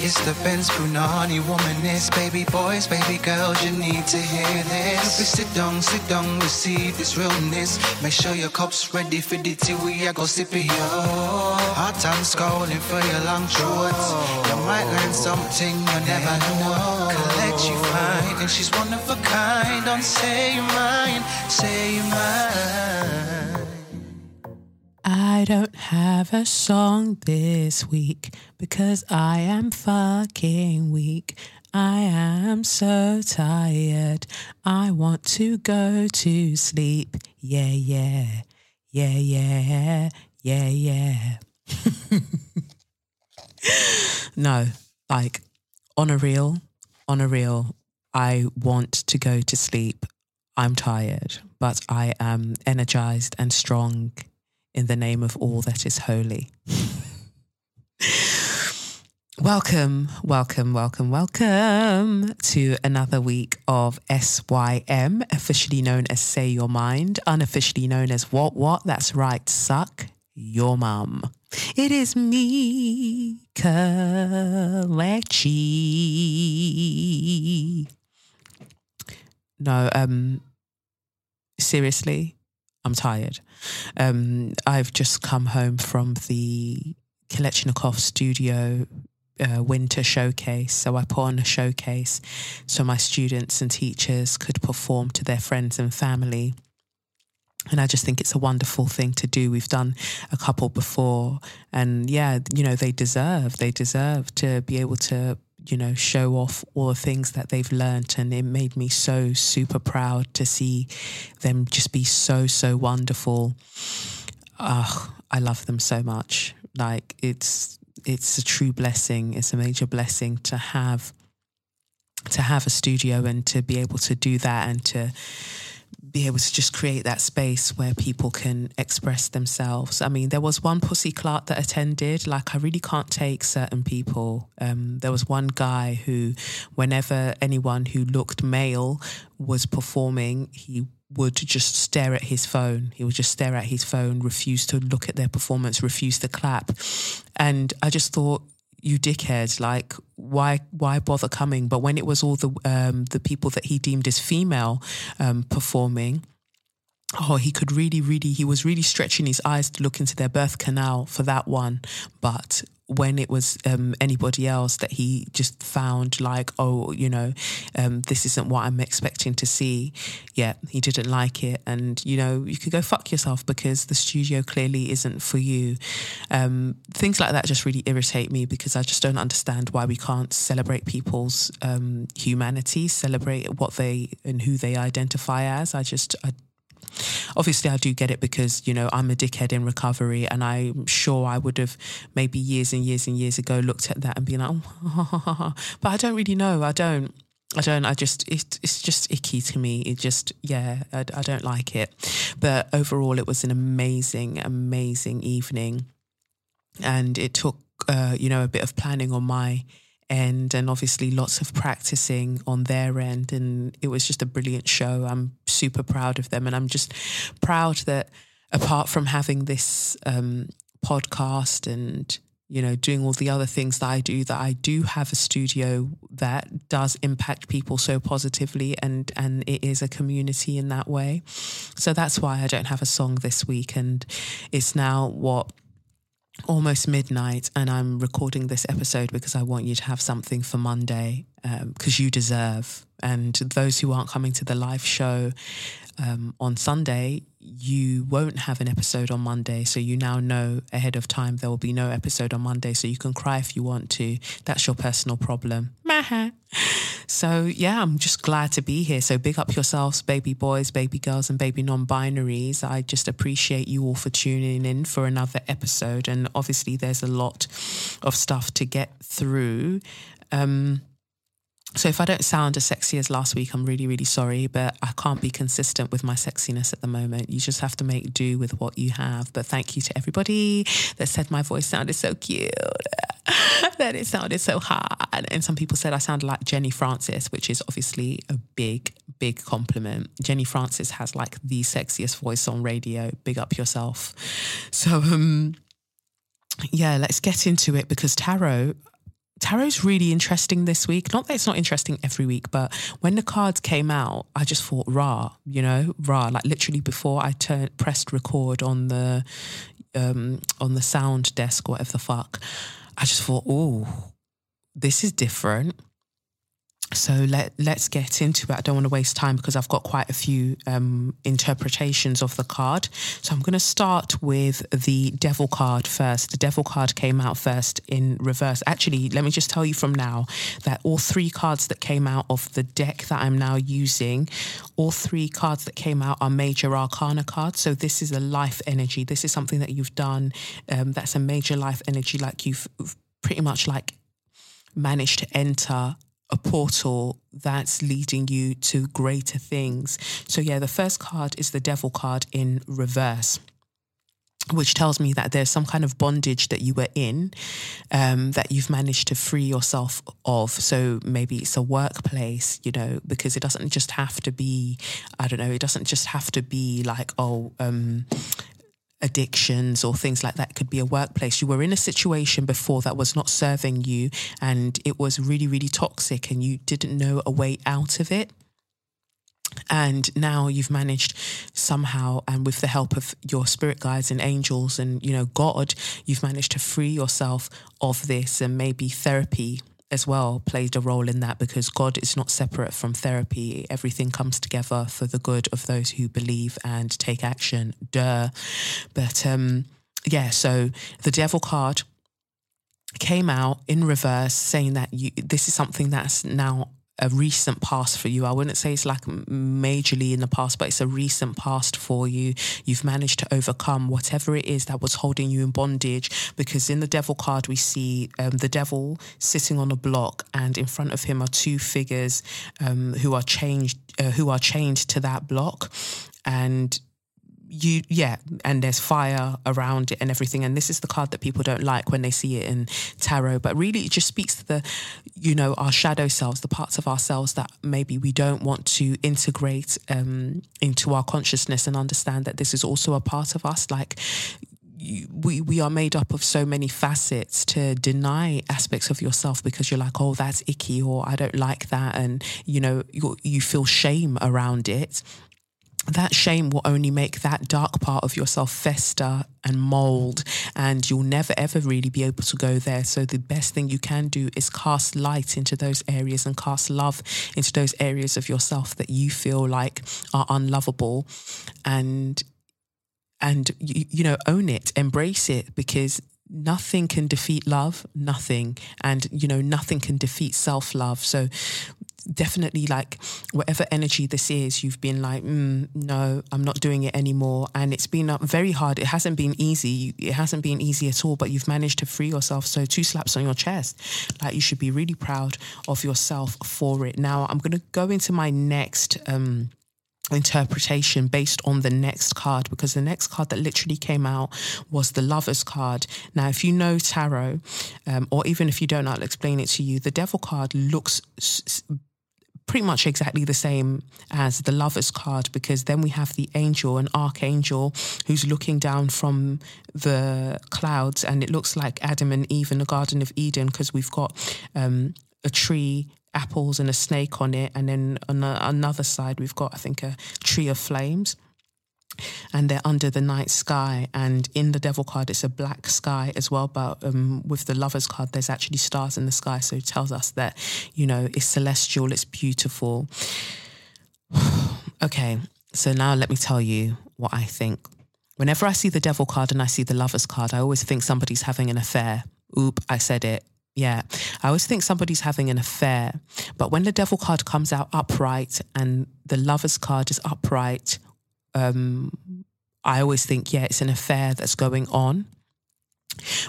It's the Benz Brunani womanist, baby boys, baby girls, you need to hear this. Baby, sit down, sit down, receive this realness. Make sure your cup's ready for the tea, we are go sip it, yo. Hard time scrolling for your long shorts. You might learn something you never know. Collect you fine, and she's one of a kind. Don't say your mind, say your mind. I don't have a song this week because I am fucking weak. I am so tired. I want to go to sleep. Yeah, yeah, yeah, yeah, yeah, yeah. no, like on a real, on a real, I want to go to sleep. I'm tired, but I am energized and strong in the name of all that is holy. welcome, welcome, welcome, welcome to another week of SYM, officially known as Say Your Mind, unofficially known as What What? That's right, Suck Your Mum. It is me, Kelechi. No, um, seriously, I'm tired. Um, I've just come home from the Kelechnekoff studio uh, winter showcase. So I put on a showcase so my students and teachers could perform to their friends and family. And I just think it's a wonderful thing to do. We've done a couple before, and yeah, you know, they deserve, they deserve to be able to you know, show off all the things that they've learned. And it made me so super proud to see them just be so, so wonderful. Ugh, I love them so much. Like it's it's a true blessing. It's a major blessing to have to have a studio and to be able to do that and to be able to just create that space where people can express themselves. I mean, there was one pussy clot that attended. Like, I really can't take certain people. Um, there was one guy who, whenever anyone who looked male was performing, he would just stare at his phone. He would just stare at his phone, refuse to look at their performance, refuse to clap. And I just thought, you dickheads like why why bother coming? But when it was all the um the people that he deemed as female um performing oh he could really really he was really stretching his eyes to look into their birth canal for that one but when it was um, anybody else that he just found like, oh, you know, um, this isn't what I'm expecting to see. Yeah, he didn't like it. And, you know, you could go fuck yourself because the studio clearly isn't for you. Um, things like that just really irritate me because I just don't understand why we can't celebrate people's um, humanity, celebrate what they and who they identify as. I just, I obviously I do get it because, you know, I'm a dickhead in recovery and I'm sure I would have maybe years and years and years ago looked at that and been like, but I don't really know. I don't. I don't. I just it, it's just icky to me. It just yeah, I, I don't like it. But overall, it was an amazing, amazing evening, and it took uh, you know a bit of planning on my end and obviously lots of practicing on their end. And it was just a brilliant show. I'm super proud of them. And i'm just proud that apart from having this um, podcast and you know doing all the other things that i do that i do have a studio that does impact people so positively and and it is a community in that way. So that's why i don't have a song this week. And it's now what almost midnight and I'm recording this episode because I want you to have something for Monday because um, you deserve. And those who aren't coming to the live show um, on Sunday, you won't have an episode on Monday. So you now know ahead of time there will be no episode on Monday. So you can cry if you want to. That's your personal problem. so yeah, I'm just glad to be here. So big up yourselves, baby boys, baby girls, and baby non binaries. I just appreciate you all for tuning in for another episode. And obviously, there's a lot of stuff to get through. Um, so if I don't sound as sexy as last week, I'm really, really sorry, but I can't be consistent with my sexiness at the moment. You just have to make do with what you have. But thank you to everybody that said my voice sounded so cute. that it sounded so hard. And some people said I sounded like Jenny Francis, which is obviously a big, big compliment. Jenny Francis has like the sexiest voice on radio. Big up yourself. So, um, yeah, let's get into it because tarot. Tarot's really interesting this week. Not that it's not interesting every week, but when the cards came out, I just thought, rah, you know, rah. Like literally before I turned pressed record on the um on the sound desk, whatever the fuck, I just thought, oh, this is different. So let let's get into it. I don't want to waste time because I've got quite a few um, interpretations of the card. So I'm going to start with the Devil card first. The Devil card came out first in reverse. Actually, let me just tell you from now that all three cards that came out of the deck that I'm now using, all three cards that came out are major arcana cards. So this is a life energy. This is something that you've done. Um, that's a major life energy, like you've pretty much like managed to enter a portal that's leading you to greater things. So, yeah, the first card is the devil card in reverse. Which tells me that there's some kind of bondage that you were in um, that you've managed to free yourself of. So maybe it's a workplace, you know, because it doesn't just have to be, I don't know, it doesn't just have to be like, oh, um, addictions or things like that could be a workplace. You were in a situation before that was not serving you and it was really really toxic and you didn't know a way out of it. And now you've managed somehow and with the help of your spirit guides and angels and you know god you've managed to free yourself of this and maybe therapy as well played a role in that because God is not separate from therapy. Everything comes together for the good of those who believe and take action. Duh. But um, yeah, so the devil card came out in reverse saying that you this is something that's now a recent past for you. I wouldn't say it's like majorly in the past, but it's a recent past for you. You've managed to overcome whatever it is that was holding you in bondage. Because in the devil card, we see um, the devil sitting on a block, and in front of him are two figures um, who are changed, uh, who are chained to that block, and you yeah and there's fire around it and everything and this is the card that people don't like when they see it in tarot but really it just speaks to the you know our shadow selves the parts of ourselves that maybe we don't want to integrate um, into our consciousness and understand that this is also a part of us. Like we we are made up of so many facets to deny aspects of yourself because you're like oh that's icky or I don't like that. And you know you you feel shame around it that shame will only make that dark part of yourself fester and mold, and you'll never ever really be able to go there. So, the best thing you can do is cast light into those areas and cast love into those areas of yourself that you feel like are unlovable, and and you, you know own it, embrace it because nothing can defeat love nothing and you know nothing can defeat self-love so definitely like whatever energy this is, you've been like, mm, no, I'm not doing it anymore. And it's been uh, very hard. It hasn't been easy. It hasn't been easy at all, but you've managed to free yourself. So two slaps on your chest. Like you should be really proud of yourself for it. Now I'm going to go into my next, um, interpretation based on the next card because the next card that literally came out was the lovers card now if you know tarot um, or even if you don't i'll explain it to you the devil card looks pretty much exactly the same as the lover's card because then we have the angel, an archangel who's looking down from the clouds, and it looks like Adam and Eve in the Garden of Eden because we've got um, a tree. Apples and a snake on it, and then on the, another side we've got, I think, a tree of flames and they're under the night sky. And in the devil card, it's a black sky as well. But um, with the lovers card, there's actually stars in the sky. So it tells us that, you know, it's celestial, it's beautiful. okay, so now let me tell you what I think. Whenever I see the devil card and I see the lovers card, I always think somebody's having an affair. Oop, I said it. Yeah, I always think somebody's having an affair. But when the devil card comes out upright and the lovers card is upright, um, I always think, yeah, it's an affair that's going on.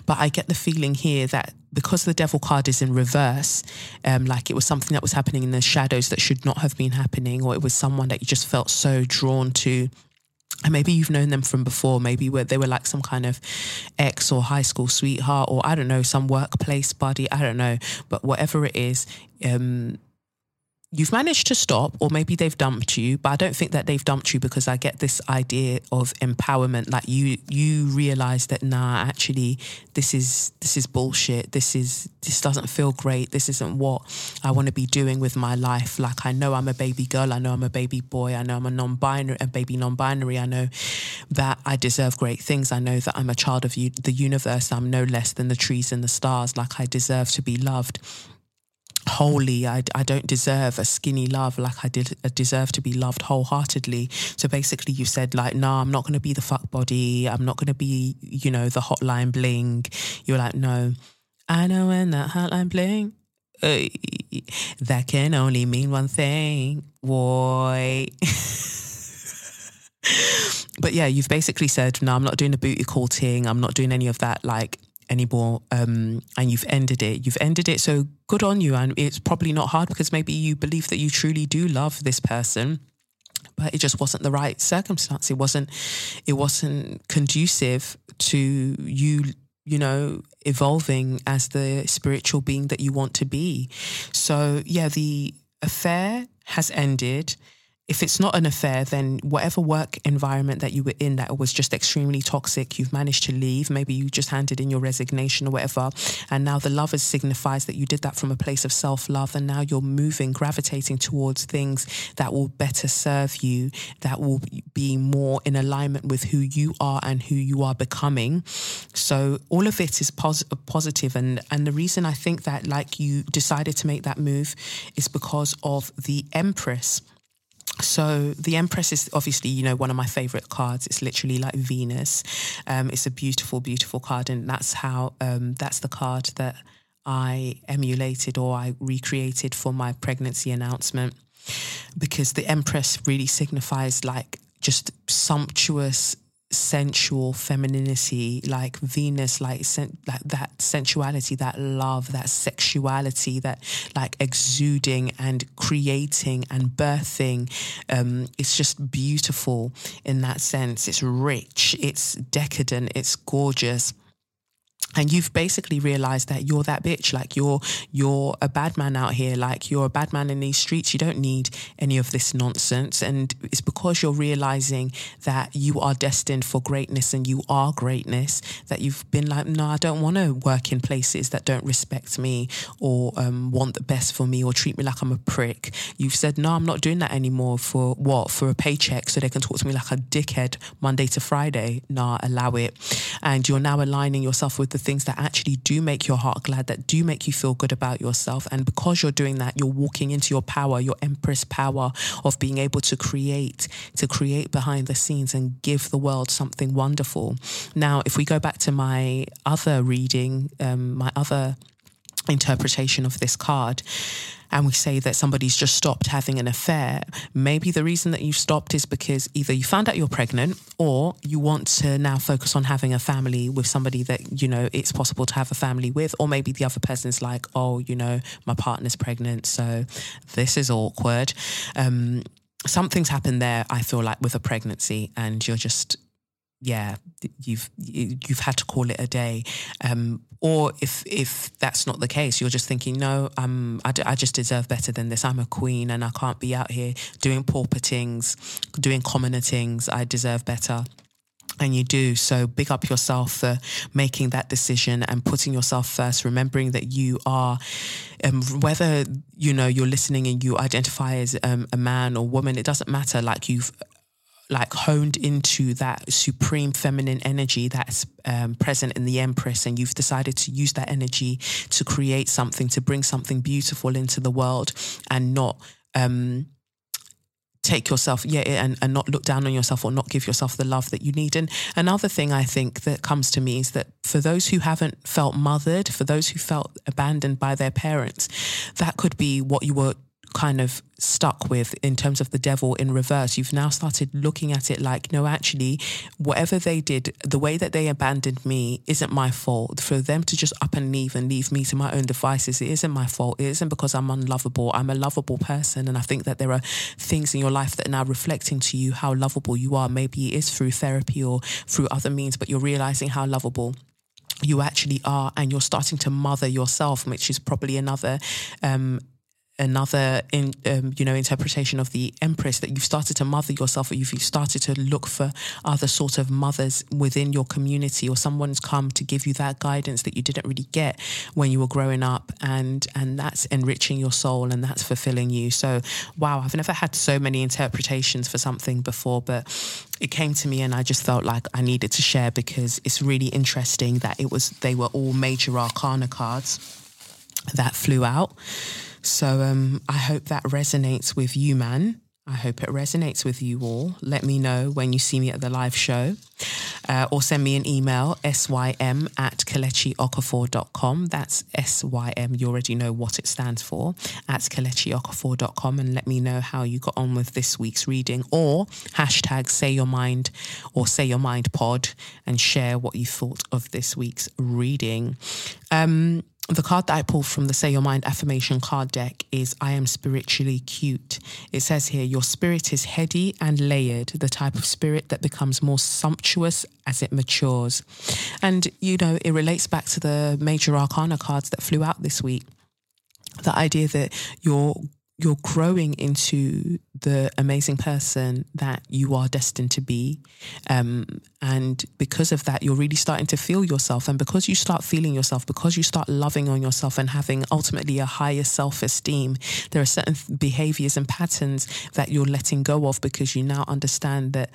But I get the feeling here that because the devil card is in reverse, um, like it was something that was happening in the shadows that should not have been happening, or it was someone that you just felt so drawn to and maybe you've known them from before maybe they were like some kind of ex or high school sweetheart or i don't know some workplace buddy i don't know but whatever it is um you've managed to stop or maybe they've dumped you but i don't think that they've dumped you because i get this idea of empowerment. Like you you realize that nah actually this is this is bullshit. This is this doesn't feel great. This isn't what i want to be doing with my life. Like i know i'm a baby girl. I know i'm a baby boy. I know i'm a non-binary a baby non-binary. I know that i deserve great things. I know that i'm a child of the universe. I'm no less than the trees and the stars. Like i deserve to be loved wholly. I, I don't deserve a skinny love like I did I deserve to be loved wholeheartedly. So basically, you said like, no, I'm not going to be the fuck body. I'm not going to be, you know, the hotline bling. You're like, no, I know when that hotline bling. Uh, that can only mean one thing, boy. but yeah, you've basically said, no, I'm not doing the booty call. I'm not doing any of that like anymore um, and you've ended it. You've ended it so good on you and it's probably not hard because maybe you believe that you truly do love this person but it just wasn't the right circumstance. It wasn't it wasn't conducive to you you know evolving as the spiritual being that you want to be. So yeah the affair has ended if it's not an affair, then whatever work environment that you were in that was just extremely toxic, you've managed to leave. Maybe you just handed in your resignation or whatever. And now the lovers signifies that you did that from a place of self love. And now you're moving, gravitating towards things that will better serve you, that will be more in alignment with who you are and who you are becoming. So all of it is pos- positive. And, and the reason I think that, like, you decided to make that move is because of the Empress. So the Empress is obviously, you know, one of my favorite cards. It's literally like Venus. Um, it's a beautiful, beautiful card, and that's how um, that's the card that I emulated or I recreated for my pregnancy announcement because the Empress really signifies like just sumptuous sensual femininity like venus like sen- like that sensuality that love that sexuality that like exuding and creating and birthing um it's just beautiful in that sense. It's rich it's decadent it's gorgeous and you've basically realized that you're that bitch like you're you're a bad man out here like you're a bad man in these streets you don't need any of this nonsense. And it's because you're realizing that you are destined for greatness and you are greatness that you've been like no I don't want to work in places that don't respect me or um, want the best for me or treat me like I'm a prick. You've said no I'm not doing that anymore for what? For a paycheck so they can talk to me like a dickhead Monday to Friday? Nah allow it. And you're now aligning yourself with the things that actually do make your heart glad, that do make you feel good about yourself. And because you're doing that, you're walking into your power, your empress power of being able to create, to create behind the scenes and give the world something wonderful. Now, if we go back to my other reading, um, my other interpretation of this card and we say that somebody's just stopped having an affair, maybe the reason that you stopped is because either you found out you're pregnant or you want to now focus on having a family with somebody that, you know, it's possible to have a family with, or maybe the other person's like, oh, you know, my partner's pregnant, so this is awkward. Um, something's happened there, I feel like, with a pregnancy, and you're just yeah, you've you've had to call it a day. Um, or if if that's not the case, you're just thinking, no, I'm I, I just deserve better than this. I'm a queen, and I can't be out here doing pauper things, doing commoner things. I deserve better. And you do. So big up yourself for making that decision and putting yourself first, remembering that you are, um, whether, you know, you're listening and you identify as um, a man or woman, it doesn't matter. Like you've like honed into that supreme feminine energy that's um, present in the Empress, and you've decided to use that energy to create something, to bring something beautiful into the world, and not. Um, take yourself yeah and, and not look down on yourself or not give yourself the love that you need and another thing i think that comes to me is that for those who haven't felt mothered for those who felt abandoned by their parents that could be what you were kind of stuck with in terms of the devil in reverse. You've now started looking at it like, no, actually, whatever they did, the way that they abandoned me isn't my fault. For them to just up and leave and leave me to my own devices, it isn't my fault. It isn't because I'm unlovable. I'm a lovable person. And I think that there are things in your life that are now reflecting to you how lovable you are. Maybe it is through therapy or through other means, but you're realizing how lovable you actually are and you're starting to mother yourself which is probably another um, another in, um, you know interpretation of the empress that you've started to mother yourself or you've, started to look for other sort of mothers within your community or someone's come to give you that guidance that you didn't really get when you were growing up and and that's enriching your soul and that's fulfilling you. So wow i've never had so many interpretations for something before but it came to me and I just felt like I needed to share because it's really interesting that it was they were all major arcana cards that flew out so um, I hope that resonates with you, man. I hope it resonates with you all. Let me know when you see me at the live show uh, or send me an email, sym at kelechiokafor.com. That's sym, you already know what it stands for, at kelechiokafor.com and let me know how you got on with this week's reading or hashtag say your mind or say your mind pod and share what you thought of this week's reading. Um, the card that I pulled from the Say Your Mind affirmation card deck is I am spiritually cute. It says here, Your spirit is heady and layered, the type of spirit that becomes more sumptuous as it matures. And, you know, it relates back to the major arcana cards that flew out this week. The idea that you're you're growing into the amazing person that you are destined to be. Um, and because of that, you're really starting to feel yourself. And because you start feeling yourself, because you start loving on yourself and having ultimately a higher self esteem, there are certain behaviors and patterns that you're letting go of because you now understand that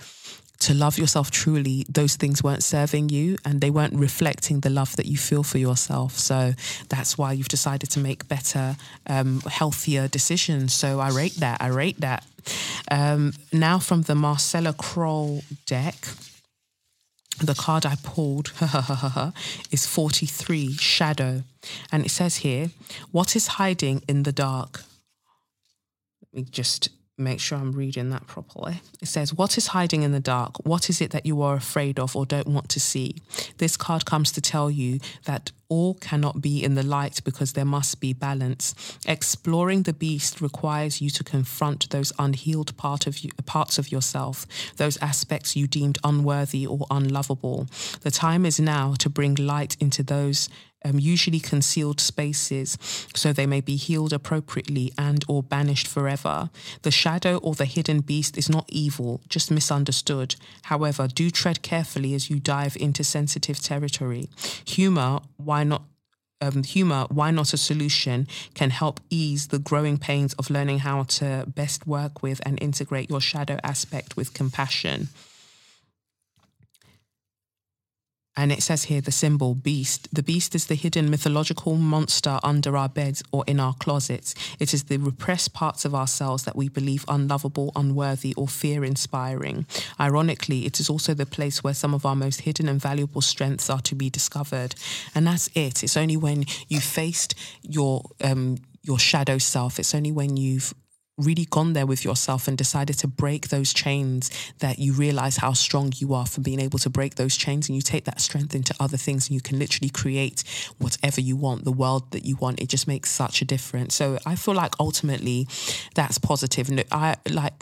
to love yourself truly, those things weren't serving you and they weren't reflecting the love that you feel for yourself. So that's why you've decided to make better, um, healthier decisions. So I rate that. I rate that. Um, now from the Marcella Kroll deck. The card I pulled is 43 Shadow. And it says here, What is hiding in the dark? Let me just make sure I'm reading that properly. It says, What is hiding in the dark? What is it that you are afraid of or don't want to see? This card comes to tell you that all cannot be in the light because there must be balance. Exploring the beast requires you to confront those unhealed part of you, parts of yourself, those aspects you deemed unworthy or unlovable. The time is now to bring light into those um, usually concealed spaces so they may be healed appropriately and or banished forever. The shadow or the hidden beast is not evil just misunderstood. However do tread carefully as you dive into sensitive territory. Humor why not um, humor, why not a solution, can help ease the growing pains of learning how to best work with and integrate your shadow aspect with compassion. And it says here the symbol beast. The beast is the hidden mythological monster under our beds or in our closets. It is the repressed parts of ourselves that we believe unlovable, unworthy, or fear inspiring. Ironically, it is also the place where some of our most hidden and valuable strengths are to be discovered. And that's it. It's only when you faced your um, your shadow self. It's only when you've really gone there with yourself and decided to break those chains that you realize how strong you are for being able to break those chains. And you take that strength into other things and you can literally create whatever you want the world that you want. It just makes such a difference. So i feel like ultimately that's positive. and i like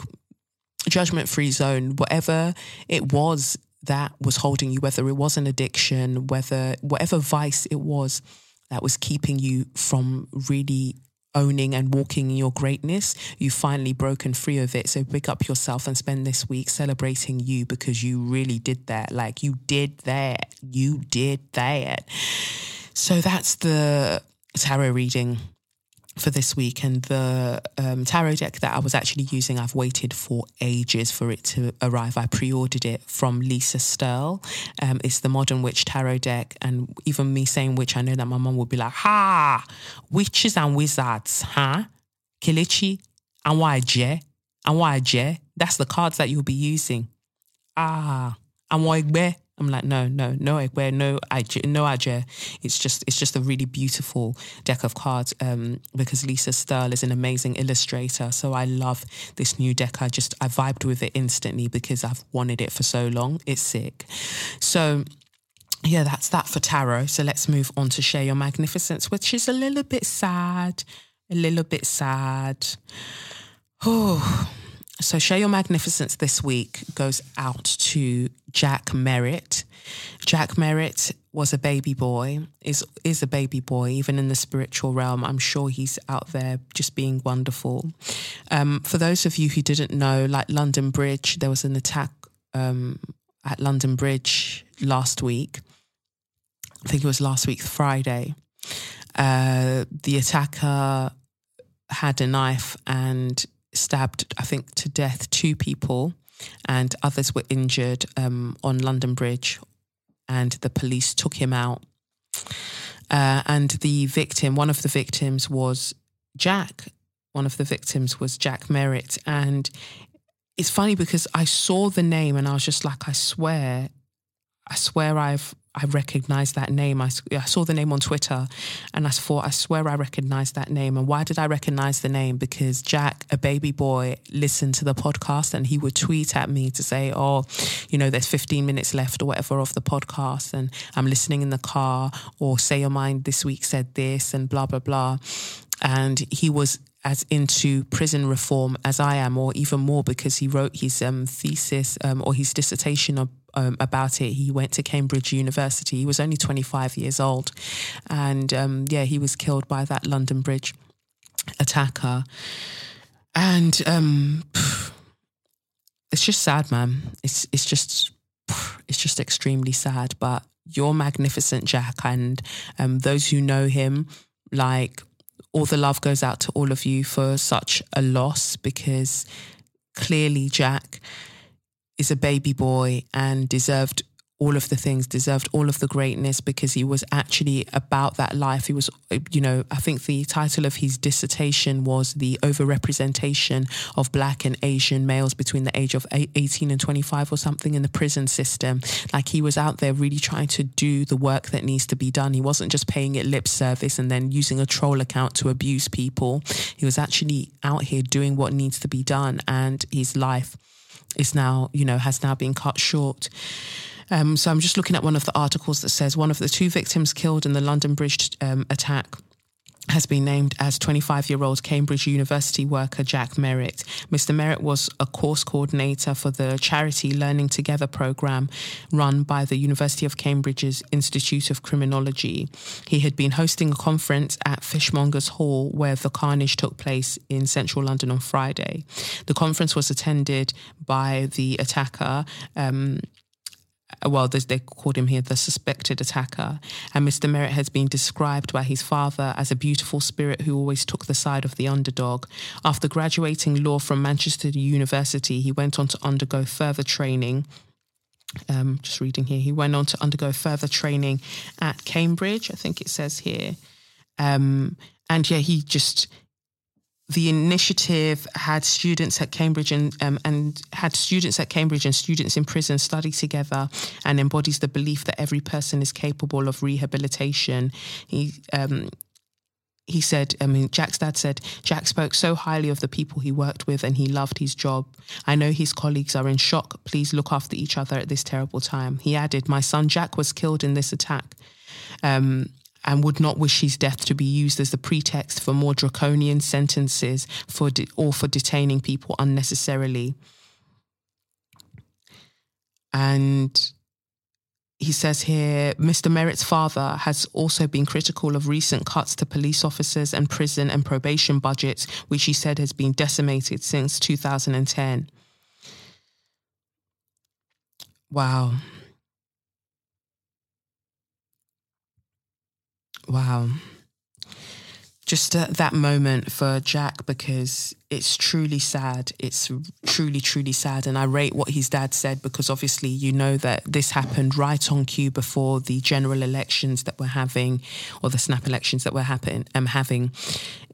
judgment free zone whatever it was that was holding you whether it was an addiction whether whatever vice it was that was keeping you from really owning and walking in your greatness, you've finally broken free of it. So pick up yourself and spend this week celebrating you because you really did that. Like you did that. You did that. So that's the tarot reading for this week. And the um, tarot deck that I was actually using, I've waited for ages for it to arrive. I pre ordered it from Lisa Sterle. Um, it's the Modern Witch Tarot deck. And even me saying witch, I know that my mom would be like, ha, witches and wizards, huh? Kelechi and Waje and Waje. That's the cards that you'll be using. Ah, and Waigbe I'm like, no, no, no Egbe, no Aje, no Aje. It's just, it's just a really beautiful deck of cards um, because Lisa Sterle is an amazing illustrator. So I love this new deck. I just, I vibed with it instantly because I've wanted it for so long. It's sick. So yeah, that's that for tarot. So let's move on to share your magnificence, which is a little bit sad, a little bit sad. Oh, so share your magnificence this week goes out to Jack Merritt. Jack Merritt was a baby boy, is is a baby boy, even in the spiritual realm. I'm sure he's out there just being wonderful. Um, for those of you who didn't know, like London Bridge, there was an attack um, at London Bridge last week. I think it was last week, Friday. Uh, the attacker had a knife and stabbed, I think, to death two people, and others were injured um, on London Bridge, and the police took him out. Uh, and the victim, one of the victims was Jack. One of the victims was Jack Merritt. And it's funny because I saw the name and I was just like, I swear, I swear I've I recognized that name. I, I, saw the name on Twitter and I thought, I swear I recognized that name. And why did I recognize the name? Because Jack, a baby boy, listened to the podcast and he would tweet at me to say, oh, you know, there's 15 minutes left or whatever of the podcast and I'm listening in the car or say your mind this week said this and blah, blah, blah. And he was as into prison reform as I am, or even more because he wrote his um, thesis um, or his dissertation of, um, about it. He went to Cambridge University. He was only 25 years old. And um, yeah, he was killed by that London Bridge attacker. And um, it's just sad, man. It's, it's just, it's just extremely sad. But you're magnificent, Jack. And um, those who know him, like, all the love goes out to all of you for such a loss because clearly Jack is a baby boy and deserved all of the things, deserved all of the greatness because he was actually about that life. He was, you know, I think the title of his dissertation was The Overrepresentation of Black and Asian Males Between the Age of 18 and 25 or something in the prison system. Like he was out there really trying to do the work that needs to be done. He wasn't just paying it lip service and then using a troll account to abuse people. He was actually out here doing what needs to be done and his life is now, you know, has now been cut short. Um, so I'm just looking at one of the articles that says one of the two victims killed in the London Bridge um, attack has been named as 25 year old Cambridge University worker Jack Merritt. Mr. Merritt was a course coordinator for the charity Learning Together program run by the University of Cambridge's Institute of Criminology. He had been hosting a conference at Fishmongers Hall where the carnage took place in central London on Friday. The conference was attended by the attacker. Um, well, they called him here the suspected attacker. And Mr. Merritt has been described by his father as a beautiful spirit who always took the side of the underdog. After graduating law from Manchester University, he went on to undergo further training. Um, just reading here, he went on to undergo further training at Cambridge, I think it says here. Um, and yeah, he just the initiative had students at Cambridge and um, and had students at Cambridge and students in prison study together and embodies the belief that every person is capable of rehabilitation. He um, he said, I mean, Jack's dad said, Jack spoke so highly of the people he worked with and he loved his job. I know his colleagues are in shock. Please look after each other at this terrible time. He added, My son Jack was killed in this attack. Um, and would not wish his death to be used as the pretext for more draconian sentences for de- or for detaining people unnecessarily. And he says here Mr. Merritt's father has also been critical of recent cuts to police officers and prison and probation budgets, which he said has been decimated since 2010. Wow. Wow. Just that moment for Jack because it's truly sad. It's truly, truly sad. And I rate what his dad said because obviously you know that this happened right on cue before the general elections that we're having or the snap elections that we're happen, um, having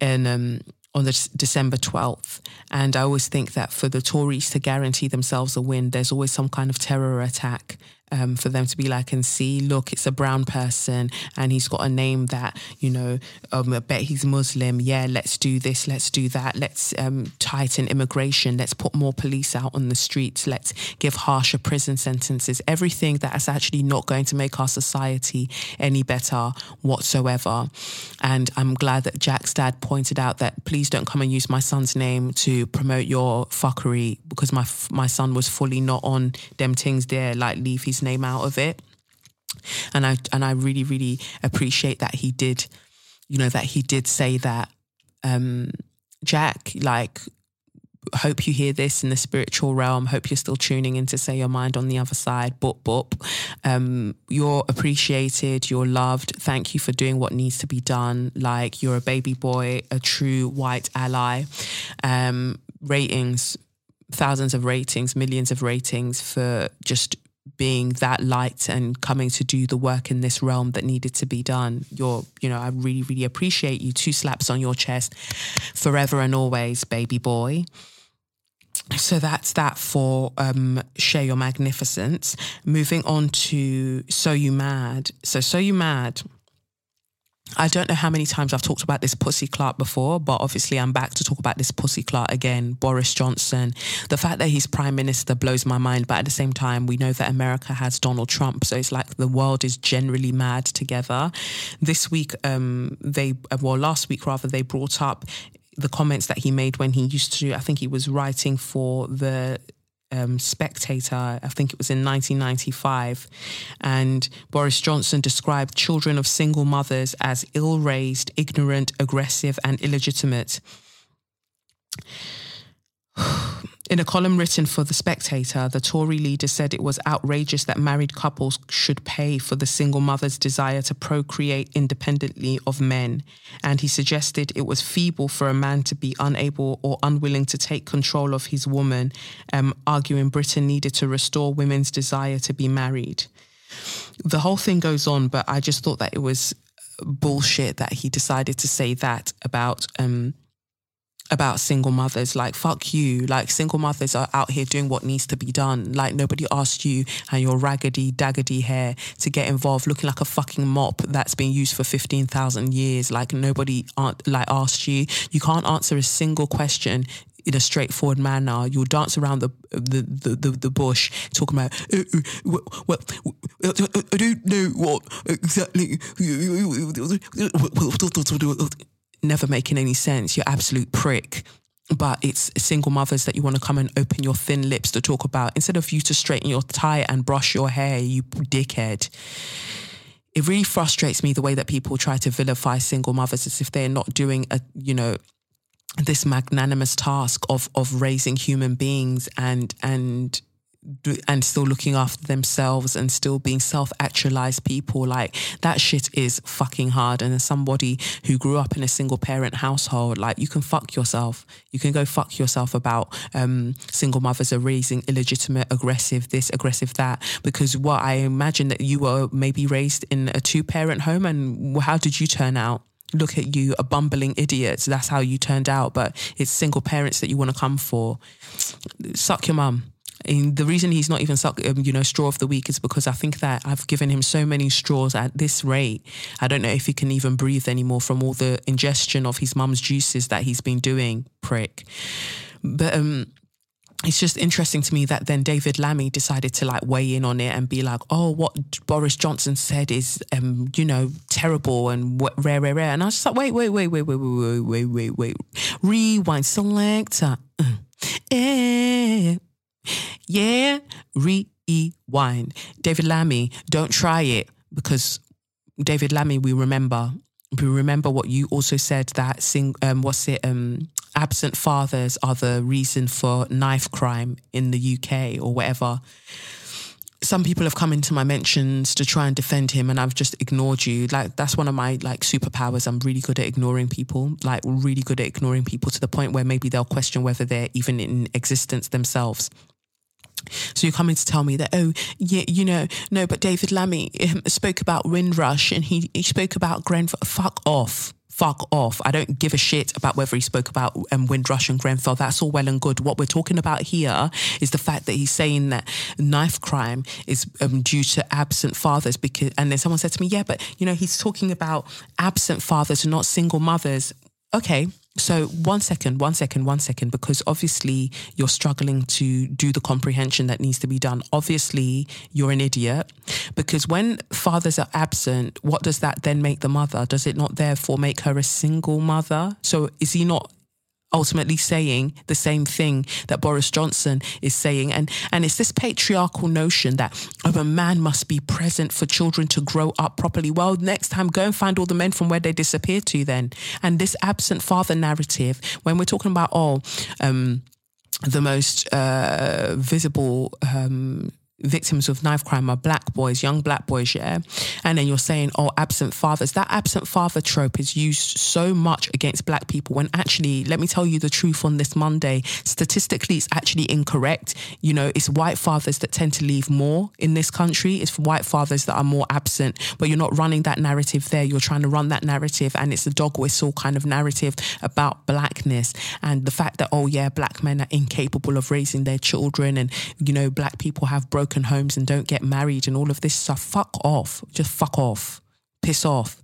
in, um, on the December 12th. And I always think that for the Tories to guarantee themselves a win, there's always some kind of terror attack um, for them to be like and see, look, it's a brown person and he's got a name that, you know, um, I bet he's Muslim. Yeah, let's do this, let's do that. Let's um, tighten immigration. Let's put more police out on the streets. Let's give harsher prison sentences. Everything that is actually not going to make our society any better whatsoever. And I'm glad that Jack's dad pointed out that please don't come and use my son's name to promote your fuckery because my my son was fully not on them things there. Like leave name out of it. And I and I really really appreciate that he did, you know, that he did say that. Um, Jack, like hope you hear this in the spiritual realm. Hope you're still tuning in to say your mind on the other side. Boop, boop. Um, you're appreciated. You're loved. Thank you for doing what needs to be done. Like you're a baby boy, a true white ally. Um, ratings, thousands of ratings, millions of ratings for just being that light and coming to do the work in this realm that needed to be done. You're, you know, I really, really appreciate you. Two slaps on your chest forever and always, baby boy. So that's that for um, Share Your Magnificence. Moving on to So You Mad. So, So You Mad I don't know how many times I've talked about this pussy clot before, but obviously I'm back to talk about this pussy clot again. Boris Johnson. The fact that he's prime minister blows my mind, but at the same time, we know that America has Donald Trump, so it's like the world is generally mad together. This week, um, they well, last week rather, they brought up the comments that he made when he used to. I think he was writing for the um, Spectator, I think it was in 1995, and Boris Johnson described children of single mothers as ill raised, ignorant, aggressive, and illegitimate. In a column written for The Spectator, the Tory leader said it was outrageous that married couples should pay for the single mother's desire to procreate independently of men. And he suggested it was feeble for a man to be unable or unwilling to take control of his woman, um, arguing Britain needed to restore women's desire to be married. The whole thing goes on, but I just thought that it was bullshit that he decided to say that about. Um, about single mothers. Like, fuck you. Like, single mothers are out here doing what needs to be done. Like, nobody asked you and your raggedy, daggedy hair to get involved looking like a fucking mop that's been used for 15,000 years. Like, nobody like asked you. You can't answer a single question in a straightforward manner. You'll dance around the the the, the, the bush, talking about uh, uh, well, I don't know what exactly never making any sense. You're absolute prick. But it's single mothers that you want to come and open your thin lips to talk about instead of you to straighten your tie and brush your hair, you dickhead. It really frustrates me the way that people try to vilify single mothers as if they're not doing a, you know, this magnanimous task of of raising human beings and and and still looking after themselves and still being self-actualized people like that shit is fucking hard and as somebody who grew up in a single parent household like you can fuck yourself you can go fuck yourself about um, single mothers are raising illegitimate aggressive this aggressive that because what i imagine that you were maybe raised in a two-parent home and how did you turn out look at you, a bumbling idiot. That's how you turned out. But it's single parents that you want to come for. Suck your mum. And the reason he's not even suck, um, you know, straw of the week is because I think that I've given him so many straws at this rate. I don't know if he can even breathe anymore from all the ingestion of his mum's juices that he's been doing, prick. But um, it's just interesting to me that then David Lammy decided to like weigh in on it and be like, oh, what Boris Johnson said is, um, you know, terrible and rare, rare, rare. And I was just like, wait, wait, wait, wait, wait, wait, wait, wait, wait, rewind, selector. Uh, eh. Yeah, rewind. David Lammy, don't try it because David Lammy, we remember. We remember what you also said that sing um what's it um absent fathers are the reason for knife crime in the UK or whatever. Some people have come into my mentions to try and defend him and I've just ignored you. Like that's one of my like superpowers. I'm really good at ignoring people. Like really good at ignoring people to the point where maybe they'll question whether they're even in existence themselves So you're coming to tell me that, oh, yeah, you know, no, but David Lammy um, spoke about Windrush and he, he spoke about Grenfell. Fuck off. Fuck off. I don't give a shit about whether he spoke about um, Windrush and Grenfell. That's all well and good. What we're talking about here is the fact that he's saying that knife crime is um, due to absent fathers. Because, and then someone said to me, yeah, but, you know, he's talking about absent fathers and not single mothers. Okay, so one second, one second, one second, because obviously you're struggling to do the comprehension that needs to be done. Obviously, you're an idiot because when fathers are absent, what does that then make the mother? Does it not therefore make her a single mother? So is he not ultimately saying the same thing that Boris Johnson is saying. And, and it's this patriarchal notion that oh, a man must be present for children to grow up properly. Well, next time, go and find all the men from where they disappeared to then. And this absent father narrative, when we're talking about, oh, um, the most uh, visible um, victims of knife crime are black boys, young black boys, yeah. And then you're saying, oh, absent fathers. That absent father trope is used so much against black people when actually, let me tell you the truth on this Monday. Statistically, it's actually incorrect. You know, it's white fathers that tend to leave more in this country. It's white fathers that are more absent, but you're not running that narrative there. You're trying to run that narrative, and it's a dog whistle kind of narrative about blackness and the fact that, oh, yeah, black men are incapable of raising their children, and, you know, black people have broken broken homes and don't get married and all of this stuff. Fuck off. Just fuck off. Piss off.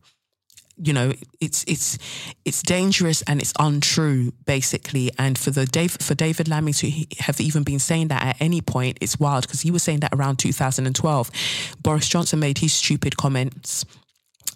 You know, it's it's it's dangerous and it's untrue, basically. And for the Dave for David Lammy to have even been saying that at any point, it's wild because he was saying that around 2012. Boris Johnson made his stupid comments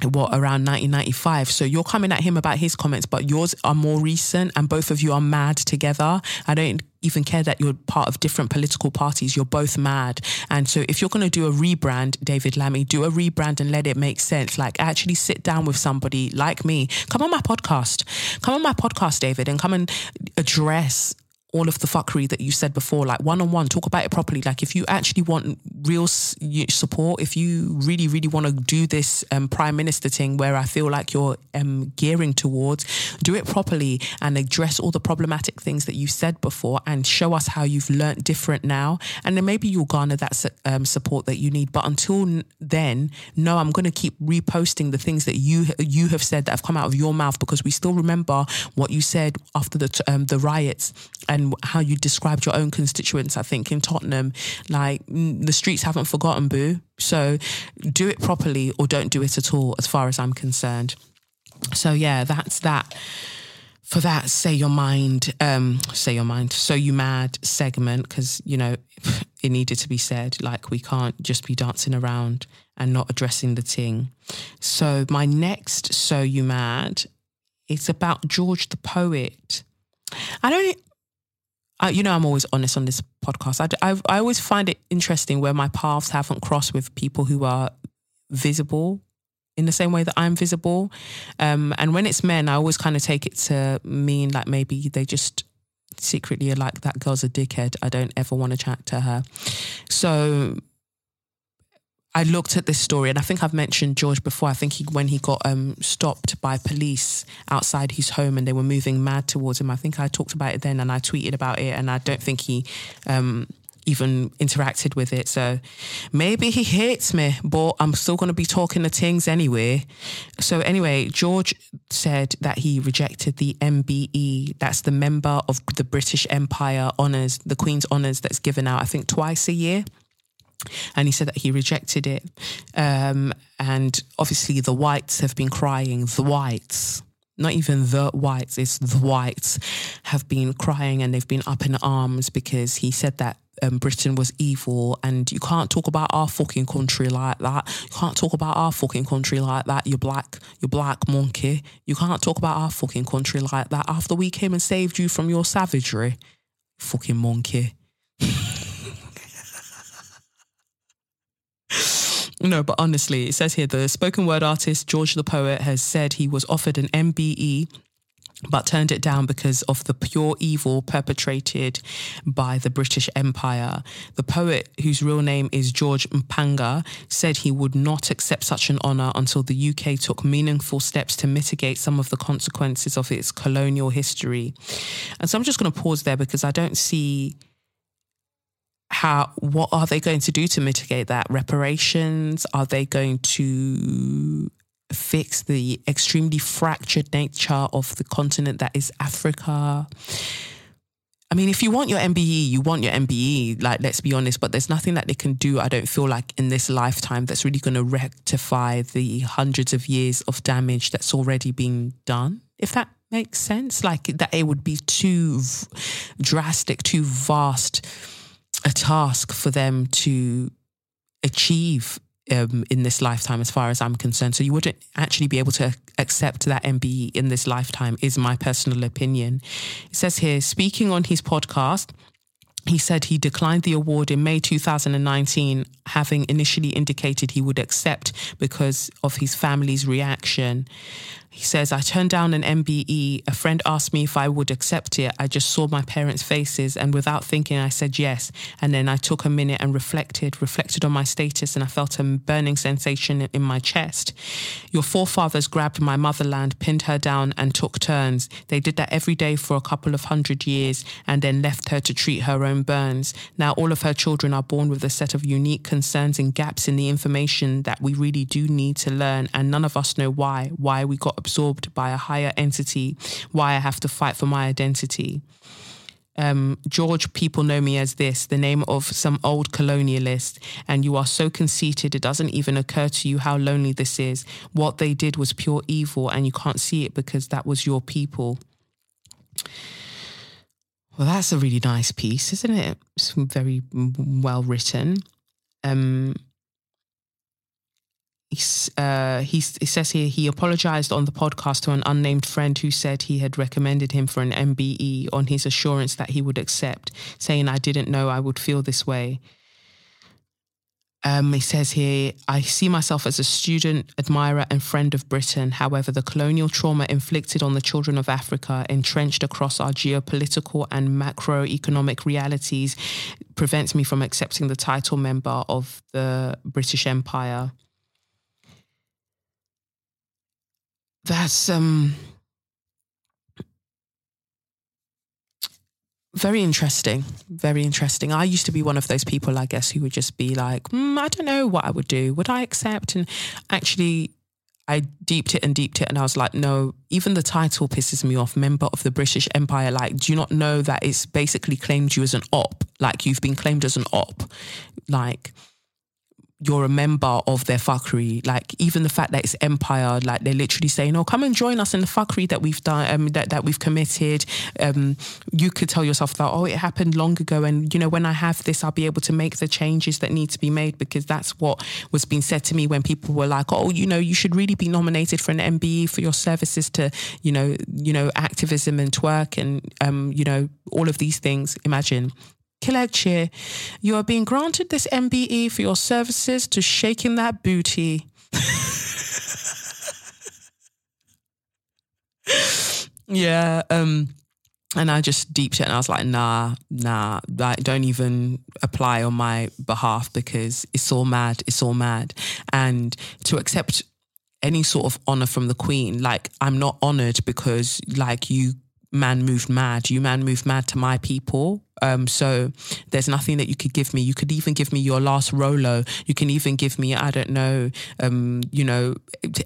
what around 1995 so you're coming at him about his comments but yours are more recent and both of you are mad together. I don't even care that you're part of different political parties. You're both mad. And so if you're going to do a rebrand david lammy do a rebrand and let it make sense. Like actually sit down with somebody like me. Come on my podcast. Come on my podcast david and come and address all of the fuckery that you said before, like one on one, talk about it properly. Like if you actually want real support, if you really, really want to do this um, prime minister thing where I feel like you're um, gearing towards, do it properly and address all the problematic things that you said before and show us how you've learnt different now. And then maybe you'll garner that um, support that you need. But until then, no, I'm going to keep reposting the things that you you have said that have come out of your mouth because we still remember what you said after the um, the riots and and how you described your own constituents, I think, in Tottenham. Like, the streets haven't forgotten, boo. So do it properly or don't do it at all, as far as I'm concerned. So, yeah, that's that for that say your mind um say your mind so you mad segment because you know it needed to be said like we can't just be dancing around and not addressing the thing so my next so you mad it's about george the poet i don't I, you know, I'm always honest on this podcast. I, I, I always find it interesting where my paths haven't crossed with people who are visible in the same way that I'm visible. Um, and when it's men, I always kind of take it to mean like maybe they just secretly are like, that girl's a dickhead. I don't ever want to chat to her. So I looked at this story, and I think I've mentioned George before. I think he, when he got um, stopped by police outside his home, and they were moving mad towards him. I think I talked about it then, and I tweeted about it, and I don't think he um, even interacted with it. So maybe he hates me, but I'm still going to be talking the things anyway. So anyway, George said that he rejected the MBE. That's the member of the British Empire honours, the Queen's honours that's given out, I think, twice a year and he said that he rejected it. Um, and obviously, the whites have been crying. The whites, not even the whites, it's the whites, have been crying and they've been up in arms because he said that um, Britain was evil, and you can't talk about our fucking country like that. You can't talk about our fucking country like that. You black, you black monkey. You can't talk about our fucking country like that. After we came and saved you from your savagery, fucking monkey. No, but honestly, it says here the spoken word artist George the Poet has said he was offered an MBE but turned it down because of the pure evil perpetrated by the British Empire. The poet, whose real name is George Mpanga, said he would not accept such an honour until the UK took meaningful steps to mitigate some of the consequences of its colonial history. And so I'm just going to pause there because I don't see how what are they going to do to mitigate that reparations are they going to fix the extremely fractured nature of the continent that is africa I mean, if you want your MBE, you want your MBE. Like, let's be honest. But there's nothing that they can do. I don't feel like in this lifetime that's really going to rectify the hundreds of years of damage that's already been done. If that makes sense, like that, it would be too v- drastic, too vast a task for them to achieve um, in this lifetime, as far as I'm concerned. So you wouldn't actually be able to accept that MBE in this lifetime, is my personal opinion. It says here, speaking on his podcast, he said he declined the award in May 2019, having initially indicated he would accept because of his family's reaction. He says, I turned down an MBE. A friend asked me if I would accept it. I just saw my parents' faces, and without thinking, I said yes. And then I took a minute and reflected, reflected on my status, and I felt a burning sensation in my chest. Your forefathers grabbed my motherland, pinned her down, and took turns. They did that every day for a couple of hundred years, and then left her to treat her own burns. Now, all of her children are born with a set of unique concerns and gaps in the information that we really do need to learn, and none of us know why, why we got absorbed by a higher entity, why I have to fight for my identity. Um, George, people know me as this, the name of some old colonialist, and you are so conceited it doesn't even occur to you how lonely this is. What they did was pure evil, and you can't see it because that was your people. Well, that's a really nice piece, isn't it? It's very well written. Um, uh, he's, he says here he apologized on the podcast to an unnamed friend who said he had recommended him for an MBE on his assurance that he would accept, saying, I didn't know I would feel this way. Um, he says here, I see myself as a student, admirer, and friend of Britain. However, the colonial trauma inflicted on the children of Africa, entrenched across our geopolitical and macroeconomic realities, prevents me from accepting the title member of the British Empire. That's um very interesting. Very interesting. I used to be one of those people, I guess, who would just be like, mm, I don't know what I would do. Would I accept? And actually, I deeped it and deeped it, and I was like, no, even the title pisses me off. Member of the British Empire. Like, do you not know that it's basically claimed you as an op? Like, you've been claimed as an op. Like, you're a member of their fuckery. Like even the fact that it's empire, like they're literally saying, "Oh, come and join us in the fuckery that we've done, um, that that we've committed." Um, you could tell yourself that, "Oh, it happened long ago," and you know, when I have this, I'll be able to make the changes that need to be made because that's what was being said to me when people were like, "Oh, you know, you should really be nominated for an MBE for your services to, you know, you know, activism and twerk and um, you know, all of these things." Imagine Kelechi, you are being granted this MBE for your services to shaking that booty. yeah, um, and I just deeped it and I was like, nah, nah, like, don't even apply on my behalf because it's all mad. It's all mad. And to accept any sort of honor from the queen, like, I'm not honored because, like, you man moved mad. You man moved mad to my people. Um, so there's nothing that you could give me. You could even give me your last Rolo. You can even give me, I don't know, um, you know,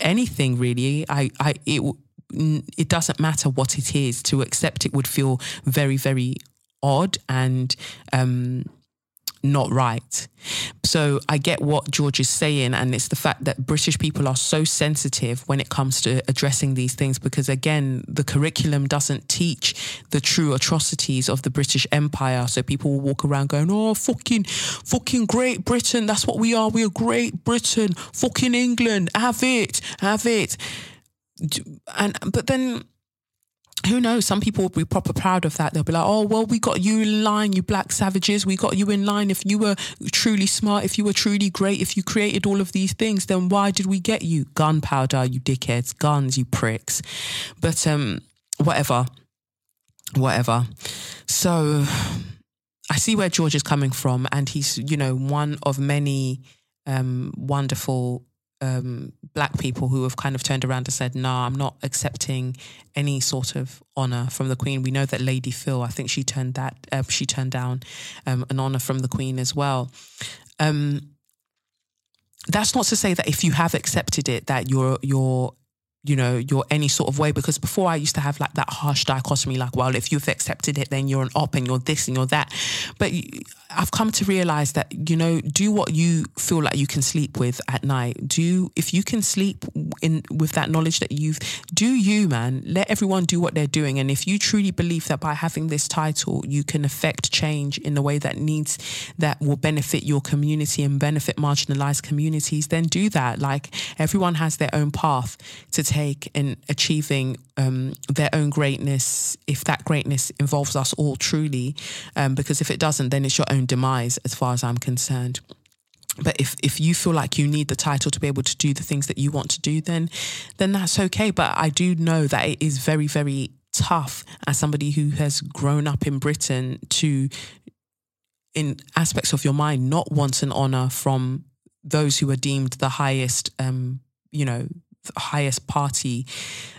anything really. I, I, it, it doesn't matter what it is. To accept it would feel very, very odd and um, not right. So I get what George is saying, and it's the fact that British people are so sensitive when it comes to addressing these things because, again, the curriculum doesn't teach the true atrocities of the British Empire. So people will walk around going, "Oh, fucking, fucking Great Britain! That's what we are. We are Great Britain. Fucking England. Have it, have it." And but then who knows? Some people will be proper proud of that. They'll be like, oh, well, we got you in line, you black savages. We got you in line. If you were truly smart, if you were truly great, if you created all of these things, then why did we get you? Gunpowder, you dickheads, guns, you pricks. But um, whatever, whatever. So I see where George is coming from, and he's, you know, one of many um, wonderful um, black people who have kind of turned around and said, "No, I'm not accepting any sort of honor from the Queen." We know that Lady Phyll, I think she turned that uh, she turned down um, an honor from the Queen as well. Um, that's not to say that if you have accepted it, that you're you're you know, you're any sort of way. Because before I used to have like that harsh dichotomy, like, well, if you've accepted it, then you're an op and you're this and you're that. But I've come to realize that, you know, do what you feel like you can sleep with at night. Do, if you can sleep in with that knowledge that you've, do you, man, let everyone do what they're doing. And if you truly believe that by having this title, you can affect change in the way that needs, that will benefit your community and benefit marginalized communities, then do that. Like everyone has their own path to take in achieving um, their own greatness, if that greatness involves us all truly. Um, because if it doesn't, then it's your own demise, as far as I'm concerned. But if, if you feel like you need the title to be able to do the things that you want to do, then then that's okay. But I do know that it is very, very tough as somebody who has grown up in Britain to in aspects of your mind not want an honor from those who are deemed the highest um, you know, highest party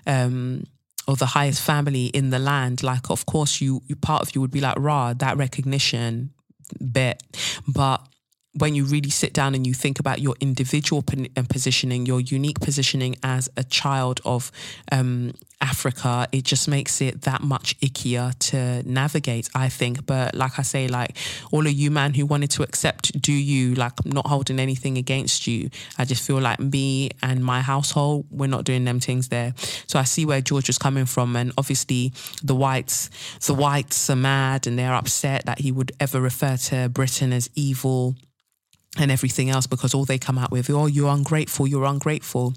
um, or the highest family in the land, like of course you, you part of you would be like, rah, that recognition bit. But when you really sit down and you think about your individual positioning, your unique positioning as a child of um, Africa, it just makes it that much ickier to navigate, I think. But like I say, like all of you man who wanted to accept, do you, like not holding anything against you. I just feel like me and my household, we're not doing them things there. So I see where George was coming from. And obviously the whites, the whites are mad and they're upset that he would ever refer to Britain as evil and everything else because all they come out with, oh, you're ungrateful, you're ungrateful.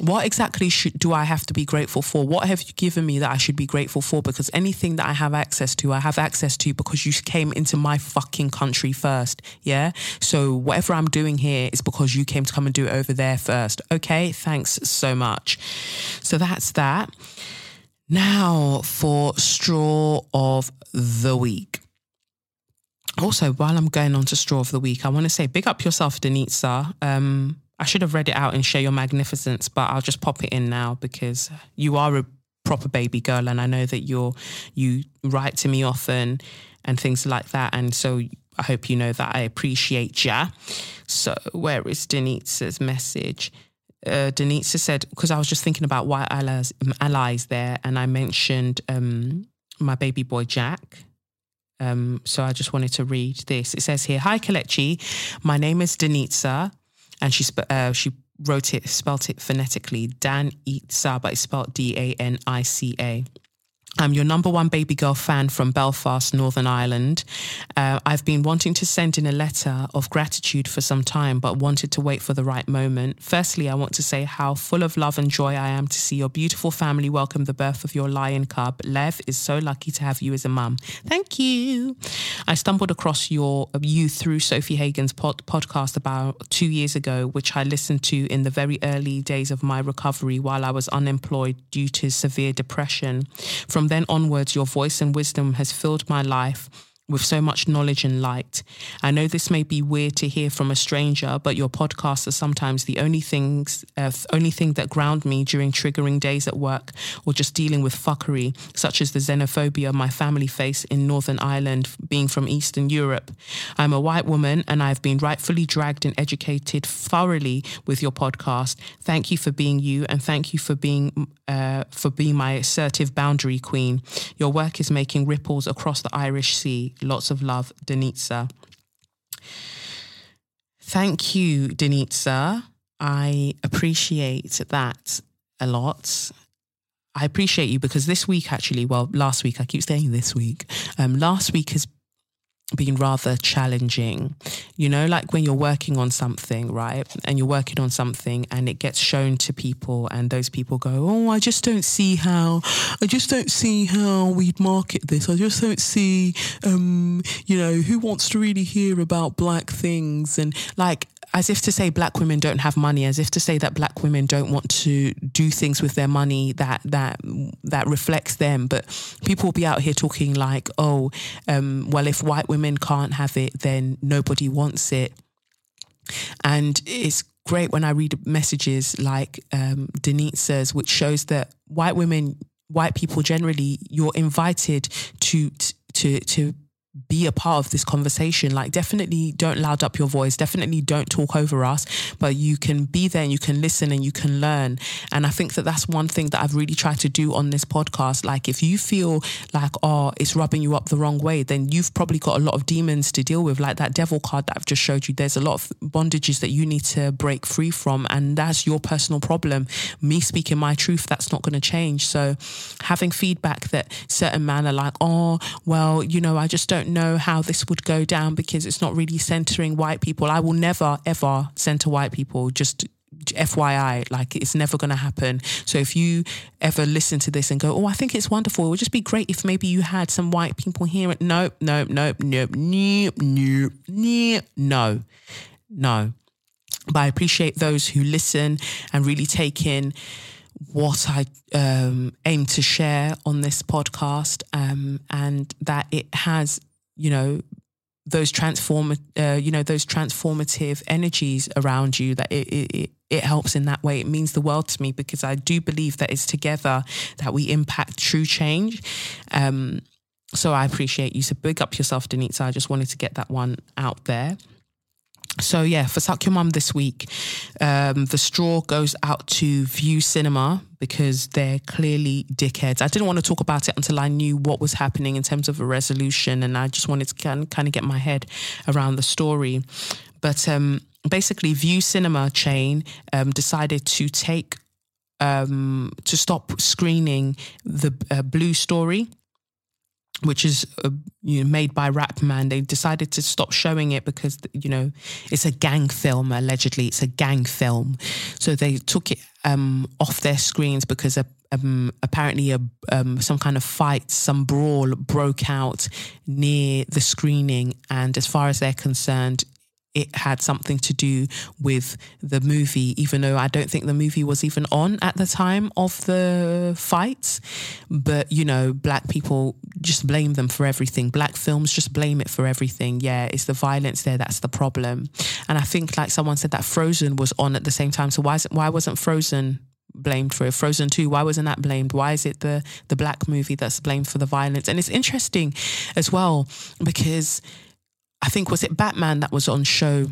What exactly should, do I have to be grateful for? What have you given me that I should be grateful for? Because anything that I have access to, I have access to because you came into my fucking country first. Yeah. So whatever I'm doing here is because you came to come and do it over there first. Okay. Thanks so much. So that's that. Now for straw of the week. Also, while I'm going on to straw of the week, I want to say big up yourself, Denitsa. Um, I should have read it out and share your magnificence, but I'll just pop it in now because you are a proper baby girl, and I know that you're you write to me often and things like that, and so I hope you know that I appreciate ya. So where is Denitsa's message? Uh, Denitsa said because I was just thinking about white allies, allies there, and I mentioned um, my baby boy Jack um, so I just wanted to read this. It says here, "Hi Kelechi, my name is Denitsa, and she uh, she wrote it, spelt it phonetically, Dan Itza, but it's spelled D A N I C A. I'm your number one baby girl fan from Belfast, Northern Ireland. Uh, I've been wanting to send in a letter of gratitude for some time, but wanted to wait for the right moment. Firstly, I want to say how full of love and joy I am to see your beautiful family welcome the birth of your lion cub. Lev is so lucky to have you as a mum. Thank you. I stumbled across your you through Sofie Hagen's pod, podcast about two years ago, which I listened to in the very early days of my recovery while I was unemployed due to severe depression. From from then onwards, your voice and wisdom has filled my life with so much knowledge and light. I know this may be weird to hear from a stranger, but your podcasts are sometimes the only things, uh, only thing that ground me during triggering days at work or just dealing with fuckery, such as the xenophobia my family face in Northern Ireland, being from Eastern Europe. I'm a white woman and I've been rightfully dragged and educated thoroughly with your podcast. Thank you for being you, and thank you for being uh, for being my assertive boundary queen. Your work is making ripples across the Irish Sea. Lots of love, Denitsa. Thank you, Denitsa. I appreciate that a lot. I appreciate you because this week, actually, well, last week, I keep saying this week, um, last week has been rather challenging. You know, like when you're working on something, right? And you're working on something and it gets shown to people, and those people go, Oh, I just don't see how, I just don't see how we'd market this. I just don't see, um, you know, who wants to really hear about black things? And like, as if to say black women don't have money, as if to say that black women don't want to do things with their money that that that reflects them. But people will be out here talking like, oh, um, well, if white women can't have it, then nobody wants it. And it's great when I read messages like um, Denitza's, which shows that white women, white people generally, you're invited to to to be a part of this conversation. Like, definitely don't loud up your voice. Definitely don't talk over us, but you can be there and you can listen and you can learn. And I think that that's one thing that I've really tried to do on this podcast. Like, if you feel like, oh, it's rubbing you up the wrong way, then you've probably got a lot of demons to deal with. Like that devil card that I've just showed you, there's a lot of bondages that you need to break free from. And that's your personal problem. Me speaking my truth, that's not going to change. So, having feedback that certain men are like, oh, well, you know, I just don't know how this would go down because it's not really centering white people. I will never, ever center white people. Just FYI, like it's never going to happen. So if you ever listen to this and go, oh, I think it's wonderful, it would just be great if maybe you had some white people here. Nope, nope, nope, nope, nope, nope, nope, no, no. But I appreciate those who listen and really take in what I um, aim to share on this podcast, um, and that it has, you know, those transform, uh, you know, those transformative energies around you. That it, it it helps in that way. It means the world to me because I do believe that it's together that we impact true change. Um, so I appreciate you. So big up yourself, Denitza. I just wanted to get that one out there. So yeah, for Suck Your Mum this week, um, the straw goes out to Vue Cinema because they're clearly dickheads. I didn't want to talk about it until I knew what was happening in terms of a resolution, and I just wanted to kind of get my head around the story. But um, basically, Vue Cinema chain um, decided to take um, to stop screening the uh, Blue Story which is uh, you know, made by Rapman. They decided to stop showing it because you know it's a gang film. Allegedly, it's a gang film, so they took it um, off their screens because a, um, apparently a, um, some kind of fight, some brawl broke out near the screening, and as far as they're concerned, it had something to do with the movie, even though I don't think the movie was even on at the time of the fights. But, you know, black people just blame them for everything. Black films just blame it for everything. Yeah, it's the violence there that's the problem. And I think, like someone said, that Frozen was on at the same time. So why, is why wasn't Frozen blamed for it. Frozen 2, why wasn't that blamed? Why is it the the black movie that's blamed for the violence? And it's interesting as well because I think was it Batman that was on show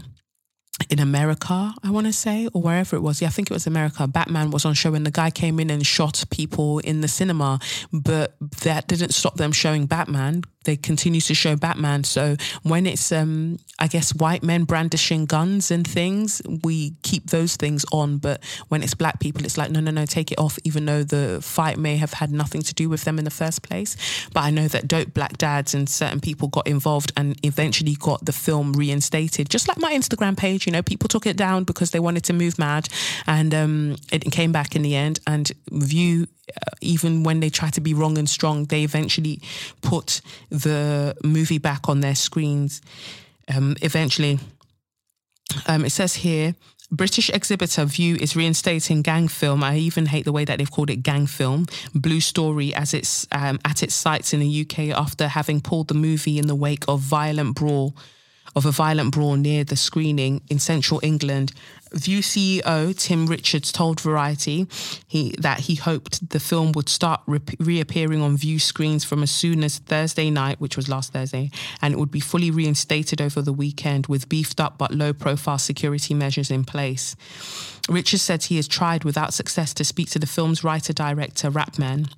in America, I want to say, or wherever it was. Yeah, I think it was America. Batman was on show and the guy came in and shot people in the cinema, but that didn't stop them showing Batman they continue to show Batman. So when it's, um, I guess, white men brandishing guns and things, we keep those things on. But when it's black people, it's like, no, no, no, take it off, even though the fight may have had nothing to do with them in the first place. But I know that dope black dads and certain people got involved and eventually got the film reinstated. Just like my Instagram page, you know, people took it down because they wanted to move mad and um, it came back in the end. And Vue, uh, even when they try to be wrong and strong, they eventually put the movie back on their screens. Um, eventually, um, it says here. British exhibitor Vue is reinstating gang film. I even hate the way that they've called it gang film. Blue Story as it's um, at its sites in the UK after having pulled the movie in the wake of violent brawl of a violent brawl near the screening in central England Vue CEO Tim Richards told Variety he, that he hoped the film would start re- reappearing on Vue screens from as soon as Thursday night, which was last Thursday, and it would be fully reinstated over the weekend with beefed up but low profile security measures in place. Richards said he has tried without success to speak to the film's writer director, Rapman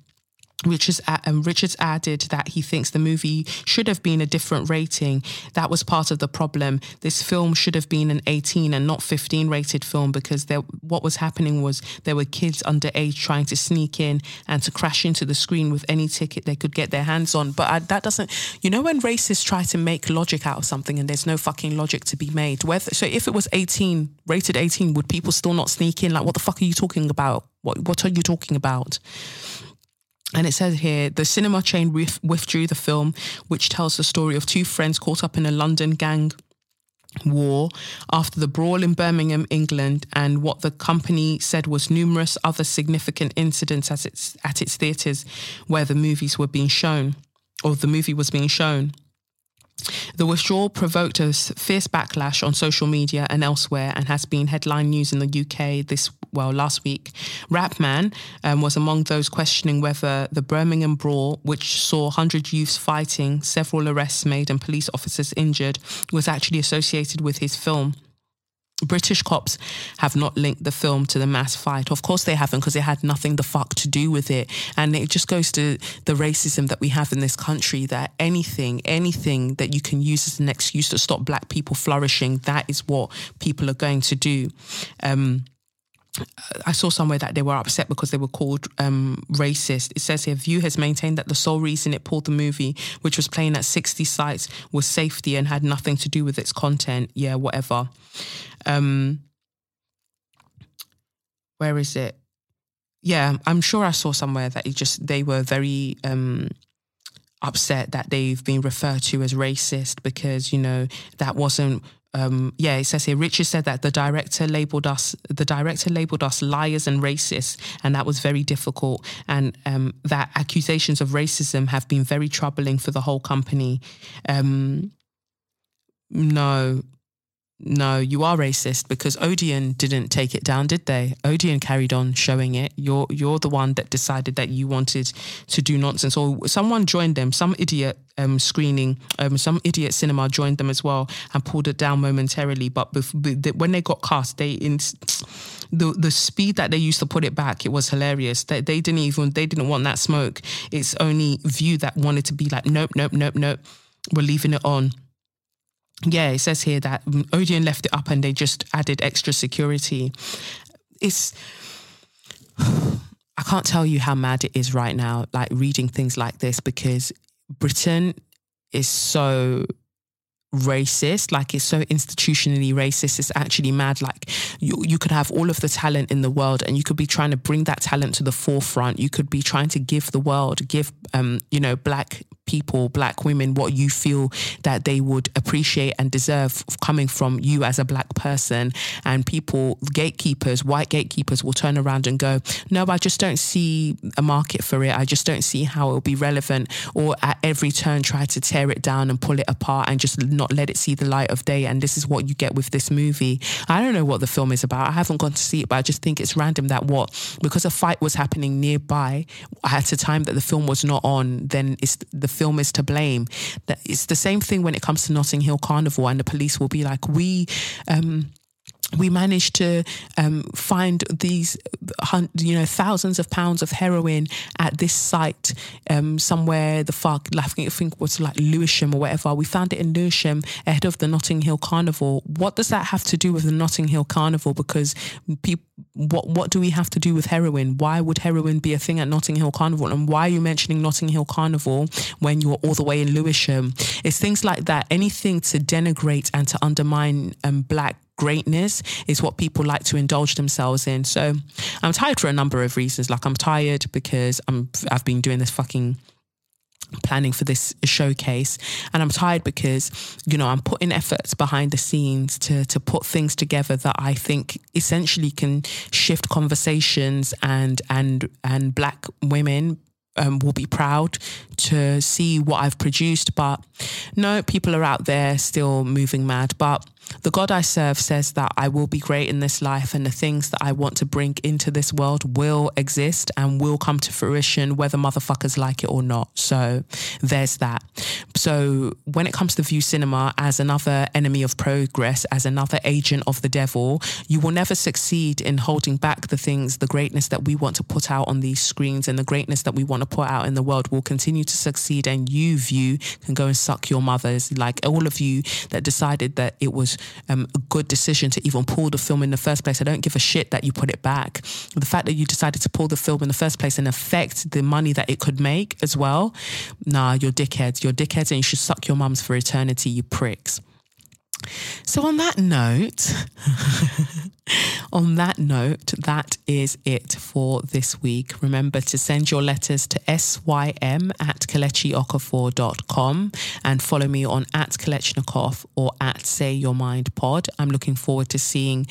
Richards, um, Richards added that he thinks the movie should have been a different rating. That was part of the problem. This film should have been an 18 and not 15 rated film because there, what was happening was there were kids underage trying to sneak in and to crash into the screen with any ticket they could get their hands on. But I, that doesn't, you know, when racists try to make logic out of something and there's no fucking logic to be made. Whether, so if it was 18, rated 18, would people still not sneak in? Like, what the fuck are you talking about? What, what are you talking about? And it says here the cinema chain withdrew the film, which tells the story of two friends caught up in a London gang war after the brawl in Birmingham, England, and what the company said was numerous other significant incidents at its, at its theatres where the movies were being shown, or the movie was being shown. The withdrawal provoked a fierce backlash on social media and elsewhere and has been headline news in the UK this, well, last week. Rapman um, was among those questioning whether the Birmingham brawl, which saw 100 youths fighting, several arrests made, and police officers injured, was actually associated with his film. British cops have not linked the film to the mass fight. Of course, they haven't because it had nothing the fuck to do with it. And it just goes to the racism that we have in this country that anything, anything that you can use as an excuse to stop black people flourishing, that is what people are going to do. Um, I saw somewhere that they were upset because they were called um, racist. It says here, Vue has maintained that the sole reason it pulled the movie, which was playing at 60 sites, was safety and had nothing to do with its content. Yeah, whatever. Um, where is it? Yeah, I'm sure I saw somewhere that it just they were very um, upset that they've been referred to as racist because you know that wasn't um, yeah, it says here Richard said that the director labeled us the director labeled us liars and racists, and that was very difficult. And um, that accusations of racism have been very troubling for the whole company. Um, no, no, you are racist because Odeon didn't take it down, did they? Odeon carried on showing it. You're you're the one that decided that you wanted to do nonsense, or someone joined them. Some idiot um, screening, um, some idiot cinema joined them as well and pulled it down momentarily. But bef- when they got cast, they in the the speed that they used to put it back, it was hilarious. They, they didn't even they didn't want that smoke. It's only Vue that wanted to be like, nope, nope, nope, nope. We're leaving it on yeah, it says here that um, Odeon left it up and they just added extra security. It's I can't tell you how mad it is right now, like reading things like this because Britain is so racist like it's so institutionally racist it's actually mad like you you could have all of the talent in the world and you could be trying to bring that talent to the forefront. You could be trying to give the world give um you know black people black women what you feel that they would appreciate and deserve coming from you as a black person. And people gatekeepers white gatekeepers will turn around and go no I just don't see a market for it. I just don't see how it will be relevant. Or at every turn try to tear it down and pull it apart and just not let it see the light of day. And this is what you get with this movie. I don't know what the film is about. I haven't gone to see it, but I just think it's random that what because a fight was happening nearby at a time that the film was not on, then it's the film is to blame. That it's the same thing when it comes to Notting Hill Carnival, and the police will be like, we. Um, we managed to um, find these, you know, thousands of pounds of heroin at this site um, somewhere. The fuck, I think, I think it was like Lewisham or whatever. We found it in Lewisham ahead of the Notting Hill Carnival. What does that have to do with the Notting Hill Carnival? Because people, what what do we have to do with heroin? Why would heroin be a thing at Notting Hill Carnival? And why are you mentioning Notting Hill Carnival when you're all the way in Lewisham? It's things like that. Anything to denigrate and to undermine um, black greatness is what people like to indulge themselves in. So I'm tired for a number of reasons. Like I'm tired because I'm I've been doing this fucking planning for this showcase and I'm tired because you know I'm putting efforts behind the scenes to to put things together that I think essentially can shift conversations and and and black women um, will be proud to see what I've produced. But no, people are out there still moving mad. But the God I serve says that I will be great in this life and the things that I want to bring into this world will exist and will come to fruition, whether motherfuckers like it or not. So there's that. So when it comes to Vue Cinema as another enemy of progress, as another agent of the devil, you will never succeed in holding back the things, the greatness that we want to put out on these screens and the greatness that we want to put out in the world will continue to succeed. And you, Vue, can go and suck your mothers. Like all of you that decided that it was um, a good decision to even pull the film in the first place. I don't give a shit that you put it back. The fact that you decided to pull the film in the first place and affect the money that it could make as well. Nah, you're dickheads. You're dickheads and you should suck your mums for eternity, you pricks. So, on that note, on that note, that is it for this week. Remember to send your letters to sym at kelechiokafor.com and follow me on at Kelechnekoff or at Say Your Mind Pod. I'm looking forward to seeing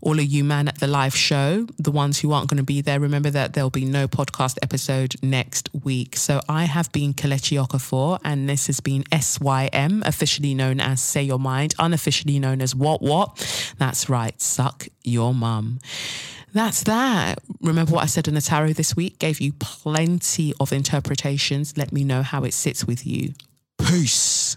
all of you man at the live show, the ones who aren't going to be there, remember that there'll be no podcast episode next week. So I have been Kelechi Okafor, and this has been SYM, officially known as Say Your Mind, unofficially known as What What. That's right, suck your mum. That's that. Remember what I said in the tarot this week? Gave you plenty of interpretations. Let me know how it sits with you. Peace.